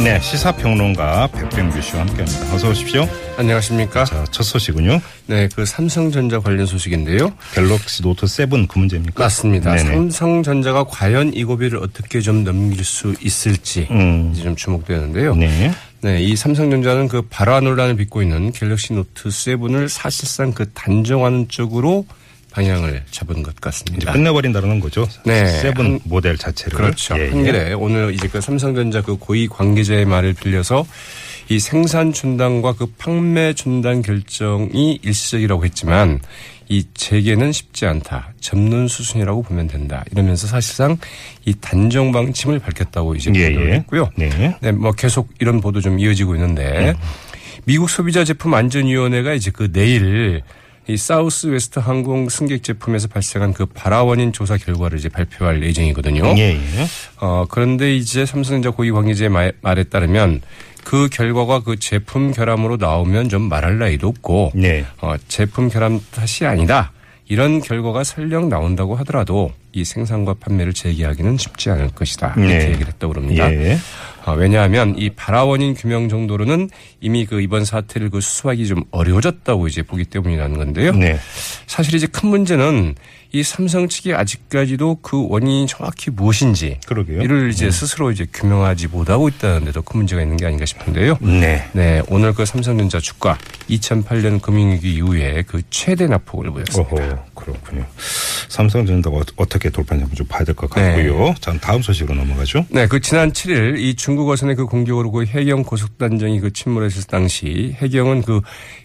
네, 시사평론가 백병규 씨와 함께합니다. 어서 오십시오. 안녕하십니까. 자, 첫 소식은요. 네, 그 삼성전자 관련 소식인데요. 갤럭시 노트 7 그 문제입니까? 맞습니다. 네네. 삼성전자가 과연 이 고비를 어떻게 좀 넘길 수 있을지 음. 이제 좀 주목되는데요. 네. 네, 이 삼성전자는 그 발화 논란을 빚고 있는 갤럭시 노트 7을 사실상 그 단종하는 쪽으로 방향을 잡은 것 같습니다. 끝내버린다는 거죠. 네. seven 한- 모델 자체를. 그렇죠. 예, 예. 한겨레 오늘 이제 그 삼성전자 그 고위 관계자의 말을 빌려서 이 생산 중단과 그 판매 중단 결정이 일시적이라고 했지만 이 재개는 쉽지 않다. 접는 수순이라고 보면 된다. 이러면서 사실상 이 단종 방침을 밝혔다고 이제 예, 보도를 예. 했고요. 네. 네, 뭐 계속 이런 보도 좀 이어지고 있는데 미국 소비자 제품 안전위원회가 이제 그 내일 이 사우스 웨스트 항공 승객 제품에서 발생한 그 발화 원인 조사 결과를 이제 발표할 예정이거든요. 예, 예. 어, 그런데 이제 삼성전자 고위 관계자의 말- 말에 따르면 그 결과가 그 제품 결함으로 나오면 좀 말할 나위도 없고 네. 어, 제품 결함 탓이 아니다. 이런 결과가 설령 나온다고 하더라도 이 생산과 판매를 재개하기는 쉽지 않을 것이다. 이렇게 네. 얘기를 했다고 그럽니다. 예. 어, 왜냐하면 이 발화 원인 규명 정도로는 이미 그 이번 사태를 그 수습하기 좀 어려워졌다고 이제 보기 때문이라는 건데요. 네. 사실 이제 큰 문제는 이 삼성 측이 아직까지도 그 원인이 정확히 무엇인지 그러게요. 이를 이제 스스로 이제 규명하지 못하고 있다는 데도 큰 문제가 있는 게 아닌가 싶은데요. 네. 네, 오늘 그 삼성전자 주가 2008년 금융위기 이후에 그 최대 낙폭을 보였습니다. 오호, 그렇군요. 삼성전자가 어- 어떻게 돌파하는지 좀 봐야 될것 네. 같고요. 자, 다음 소식으로 넘어가죠. 네, 그 지난 7일 이 중국 어선의 그 공격으로 그 해경 고속단정이 그 침몰했을 당시 해경은 그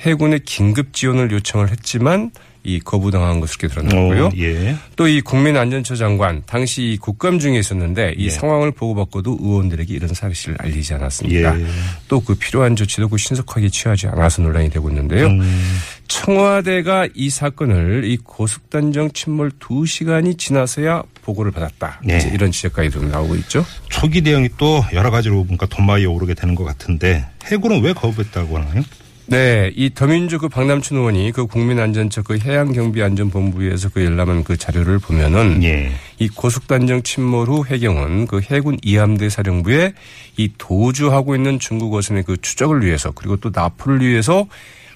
해군의 긴급 지원을 요청을 했지만 이 거부당한 것으로 드러났고요. 어, 예. 또이 국민안전처 장관 당시 이 국감 중에 있었는데 이 예. 상황을 보고받고도 의원들에게 이런 사실을 알리지 않았습니다. 예. 또그 필요한 조치도 그 신속하게 취하지 않아서 논란이 되고 있는데요. 음. 청와대가 이 사건을 이 고속단정 침몰 2시간이 지나서야 보고를 받았다. 네. 이제 이런 지적까지 도 나오고 있죠. 초기 대응이 또 여러 가지로 보니까 돈마이 오르게 되는 것 같은데 해군은 왜 거부했다고 하나요? 네, 이 더민주 그 박남춘 의원이 그 국민안전처 그 해양경비안전본부에서 그 열람한 그 자료를 보면은 예. 이 고속단정 침몰 후 해경은 그 해군 이함대 사령부에 이 도주하고 있는 중국 어선의 그 추적을 위해서 그리고 또 납포를 위해서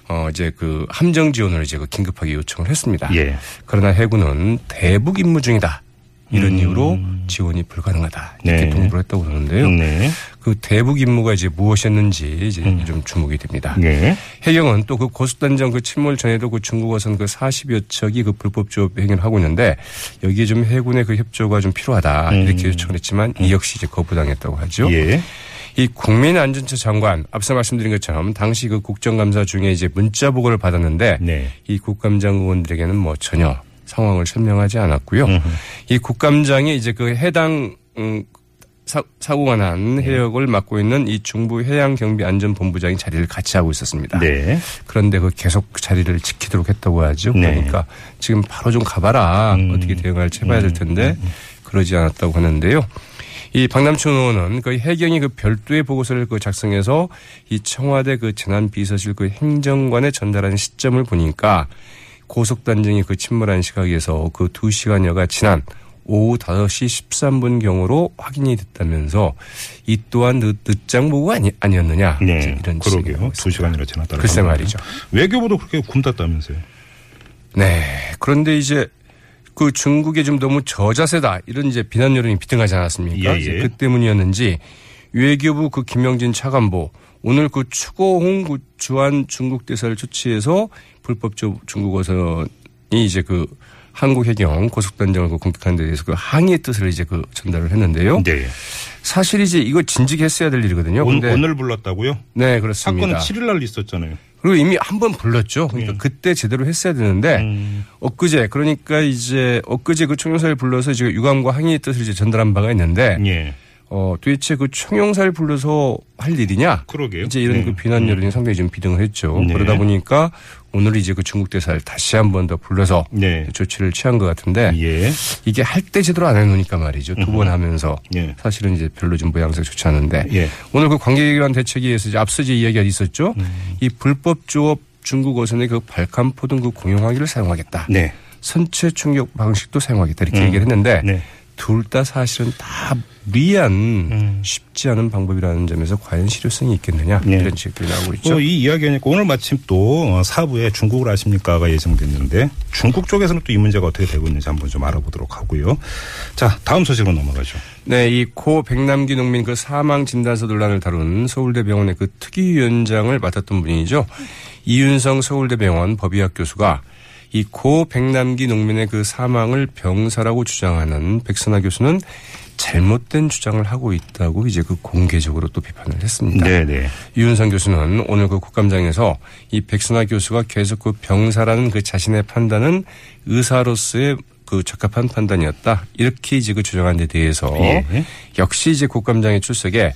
어 이제 그 함정 지원을 이제 그 긴급하게 요청을 했습니다. 예. 그러나 해군은 대북 임무 중이다. 이런 이유로 지원이 불가능하다. 이렇게 음. 네. 통보를 했다고 그러는데요. 네. 그 대북 임무가 이제 무엇이었는지 이제 좀 주목이 됩니다. 예. 해경은 또 그 고속단정 그 침몰 전에도 그 중국 어선 그 40여 척이 그 불법 조업 행위를 하고 있는데 여기에 좀 해군의 그 협조가 좀 필요하다 이렇게 요청을 했지만 이 역시 이제 거부당했다고 하죠. 예. 이 국민안전처 장관 앞서 말씀드린 것처럼 당시 그 국정감사 중에 이제 문자 보고를 받았는데 네. 이 국감장 의원들에게는 뭐 전혀 상황을 설명하지 않았고요. 이 국감장이 이제 그 해당 음, 사, 사고가 난 네. 해역을 맡고 있는 이 중부 해양경비안전본부장이 자리를 같이 하고 있었습니다. 네. 그런데 그 계속 그 자리를 지키도록 했다고 하죠. 네. 그러니까 지금 바로 좀 가봐라. 음. 어떻게 대응할지 해봐야 될 텐데 그러지 않았다고 하는데요. 이 박남춘 의원은 그 해경이 그 별도의 보고서를 그 작성해서 이 청와대 그 재난 비서실 그 행정관에 전달하는 시점을 보니까 고속단정이 그 침몰한 시각에서 그 두 시간여가 지난 오후 5시 13분 경으로 확인이 됐다면서 이 또한 늦, 늦장 보고가 아니, 아니었느냐. 네. 이런 그러게요. 나오고 두 있습니다. 시간이나 지났다. 글쎄 말이죠. 외교부도 그렇게 굼떴다면서요. 네. 그런데 이제 그 중국이 좀 너무 저자세다 이런 이제 비난 여론이 비등하지 않았습니까? 예, 예. 그 때문이었는지 외교부 그 김영진 차관보 오늘 그 추고홍 구- 주한 중국 대사를 조치해서 불법적 중국 어선이 이제 그 한국 해경 고속단정을 그 공격하는 데 대해서 그 항의의 뜻을 이제 그 전달을 했는데요. 네. 사실 이제 이거 진즉했어야 될 일이거든요. 온, 근데 오늘 불렀다고요? 네 그렇습니다. 사건은 7일 날 있었잖아요. 그리고 이미 한 번 불렀죠. 그러니까 그때 제대로 했어야 되는데 음. 엊그제 그러니까 이제 엊그제 그 총영사를 불러서 이제 유감과 항의의 뜻을 이제 전달한 바가 있는데 예. 어, 도대체 그 총영사를 불러서 할 일이냐? 그러게요. 이제 이런 네. 그 비난 여론이 상당히 좀 비등을 했죠. 네. 그러다 보니까 오늘 이제 그 중국 대사를 다시 한 번 더 불러서 네. 조치를 취한 것 같은데 예. 이게 할 때 제대로 안 해놓으니까 말이죠. 두 번 하면서 예. 사실은 이제 별로 좀 모양새가 좋지 않은데 예. 오늘 그 관계기관 대책위에서 이제 앞서 이제 이야기가 있었죠. 음. 이 불법 조업 중국 어선의 그 발칸포 등 그 공용화기를 사용하겠다. 네. 선체 충격 방식도 사용하겠다 이렇게 음. 얘기를 했는데 네. 둘 다 사실은 다 무리한 음. 쉽지 않은 방법이라는 점에서 과연 실효성이 있겠느냐 네. 이런 지적들이 나오고 있죠. 어, 이 이야기하니까 오늘 마침 또 어, 사부에 중국을 아십니까가 예정됐는데 중국 쪽에서는 또 이 문제가 어떻게 되고 있는지 한번 좀 알아보도록 하고요. 자, 다음 소식으로 넘어가죠. 네, 이 고 백남기 농민 그 사망 진단서 논란을 다룬 서울대병원의 그 특위위원장을 맡았던 분이죠. 이윤성 서울대병원 법의학 교수가 이 고 백남기 농민의 그 사망을 병사라고 주장하는 백선아 교수는 잘못된 주장을 하고 있다고 이제 그 공개적으로 또 비판을 했습니다. 네, 네. 유은상 교수는 오늘 그 국감장에서 이 백선아 교수가 계속 그 병사라는 그 자신의 판단은 의사로서의 그 적합한 판단이었다. 이렇게 이제 그 주장한 데 대해서 예. 역시 이제 국감장에 출석에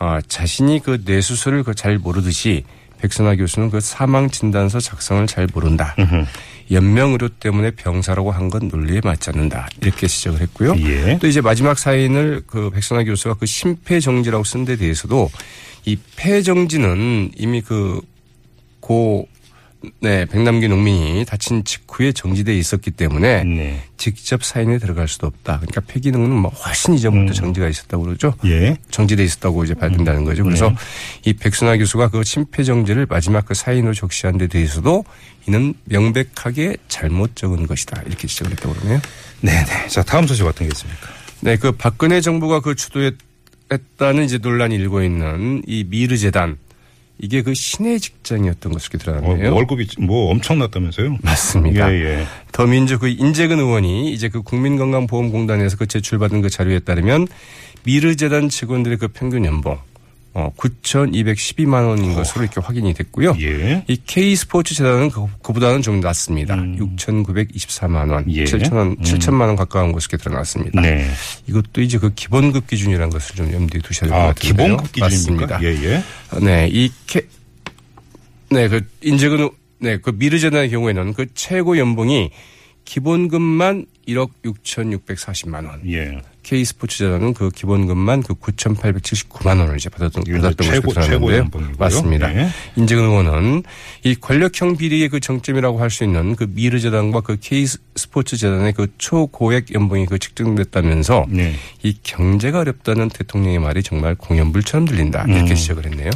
어, 자신이 그 뇌수술을 그 잘 모르듯이 백선아 교수는 그 사망 진단서 작성을 잘 모른다. 연명 의료 때문에 병사라고 한 건 논리에 맞지 않는다. 이렇게 지적을 했고요. 예. 또 이제 마지막 사인을 그 백선아 교수가 그 심폐정지라고 쓴 데 대해서도 이 폐정지는 이미 그 고, 네, 백남기 농민이 다친 직후에 정지돼 있었기 때문에 네. 직접 사인에 들어갈 수도 없다. 그러니까 폐기능은 뭐 훨씬 이전부터 정지가 있었다고 그러죠. 예. 정지돼 있었다고 이제 밝힌다는 거죠. 그래서 이 백순아 교수가 그 심폐 정지를 마지막 그 사인으로 적시한 데 대해서도 이는 명백하게 잘못 적은 것이다. 이렇게 지적을 했다고 그러네요. 네, 네. 자, 다음 소식 어떤 게 있습니까? 네, 그 박근혜 정부가 그 주도했다는 이제 논란이 일고 있는 이 미르 재단 이게 그 신의 직장이었던 것으로 어, 드러났네요. 월급이 뭐 엄청났다면서요? 맞습니다. 예, 예. 더민주 그 인재근 의원이 이제 그 국민건강보험공단에서 그 제출받은 그 자료에 따르면 미르재단 직원들의 그 평균 연봉 어 9,212만 원인 것으로 이렇게 확인이 됐고요. 예. 이 K 스포츠 재단은 그, 그보다는 좀 낮습니다. 6,924만 원, 음. 예. 7천 원, 7천만 원 가까운 것으로 이렇게 드러났습니다. 네. 이것도 이제 그 기본급 기준이라는 것을 좀 염두에 두셔야 될것 아, 같은데요. 기본급 기준입니까? 맞습니다. 예, 예. 네, 이 캐, 네, 그 인재근, 네, 그 미르 재단의 경우에는 그 최고 연봉이 기본급만 1억 6,640만 원. 예. K 스포츠재단은 그 기본급만 그 9,879만 원을 이제 받았던, 받았던 최고- 것으로 드러났는데요. 맞습니다. 네. 인재근 의원은 이 권력형 비리의 그 정점이라고 할 수 있는 그 미르재단과 그 K 스포츠재단의 그 초고액 연봉이 그 측정됐다면서 네. 이 경제가 어렵다는 대통령의 말이 정말 공연불처럼 들린다. 이렇게 음. 지적을 했네요.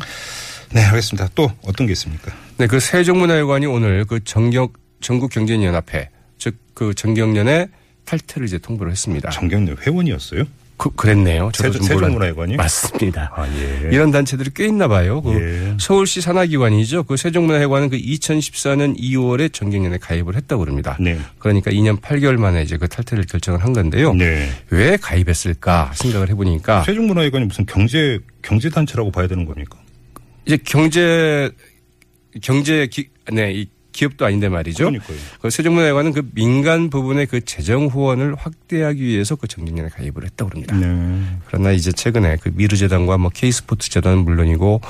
네, 알겠습니다. 또 어떤 게 있습니까? 네, 그 세종문화회관이 오늘 그 정경 전국경제연합회 즉그 정경련의 탈퇴를 이제 통보를 했습니다. 정경련 회원이었어요? 그, 그랬네요. 저도 세종- 좀 몰랐- 세종문화회관이요? 맞습니다. 아, 예. 이런 단체들이 꽤 있나 봐요. 그 예. 서울시 산하기관이죠. 그 세종문화회관은 그 2014년 2월에 정경련에 가입을 했다고 그럽니다. 네. 그러니까 2년 8개월 만에 이제 그 탈퇴를 결정을 한 건데요. 네. 왜 가입했을까 생각을 해보니까 세종문화회관이 무슨 경제 경제 단체라고 봐야 되는 겁니까? 이제 경제 경제 기, 네, 이 기업도 아닌데 말이죠. 그러니까요. 그 세종문화회관은 그 민간 부분의 그 재정 후원을 확대하기 위해서 그 정경련에 가입을 했다고 그럽니다. 네. 그러나 이제 최근에 그 미르재단과 뭐 K스포츠 재단은 물론이고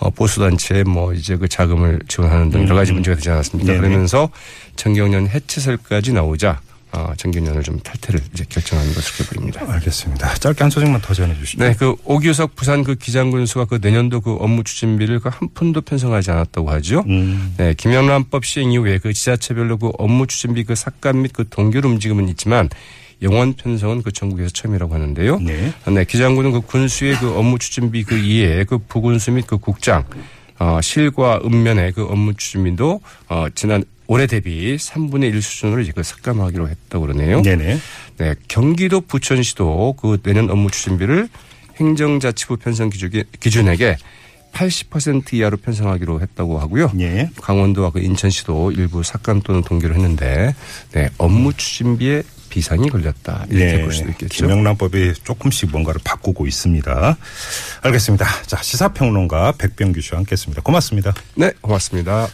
어, 보수단체 뭐 이제 그 자금을 지원하는 등 여러 가지 문제가 되지 않았습니까? 음. 네네. 그러면서 정경련 해체설까지 나오자 어, 정경련을 좀 탈퇴를 이제 결정하는 것으로 보입니다. 알겠습니다. 짧게 한 소식만 더 전해 주시죠. 네, 그 오규석 부산 그 기장군수가 그 내년도 그 업무 추진비를 그 한 푼도 편성하지 않았다고 하죠. 음. 네, 김영란법 시행 이후에 그 지자체별로 그 업무 추진비 그 삭감 및 그 동결 움직임은 있지만 영원 편성은 그 전국에서 처음이라고 하는데요. 네. 네, 기장군은 그 군수의 그 업무 추진비 그 이외에 그 부군수 및 그 국장, 어, 실과 읍면의 그 업무 추진비도 어, 지난 올해 대비 3분의 1 수준으로 이제 그 삭감하기로 했다고 그러네요. 네네. 네, 경기도 부천시도 그 내년 업무 추진비를 행정자치부 편성 기준에- 기준액에 80% 이하로 편성하기로 했다고 하고요. 예. 강원도와 그 인천시도 일부 삭감 또는 동결을 했는데 네, 업무 추진비에 비상이 걸렸다 이렇게 볼 수도 있겠죠. 네. 김영란법이 조금씩 뭔가를 바꾸고 있습니다. 알겠습니다. 자, 시사평론가 백병규 씨와 함께했습니다. 고맙습니다. 네, 고맙습니다.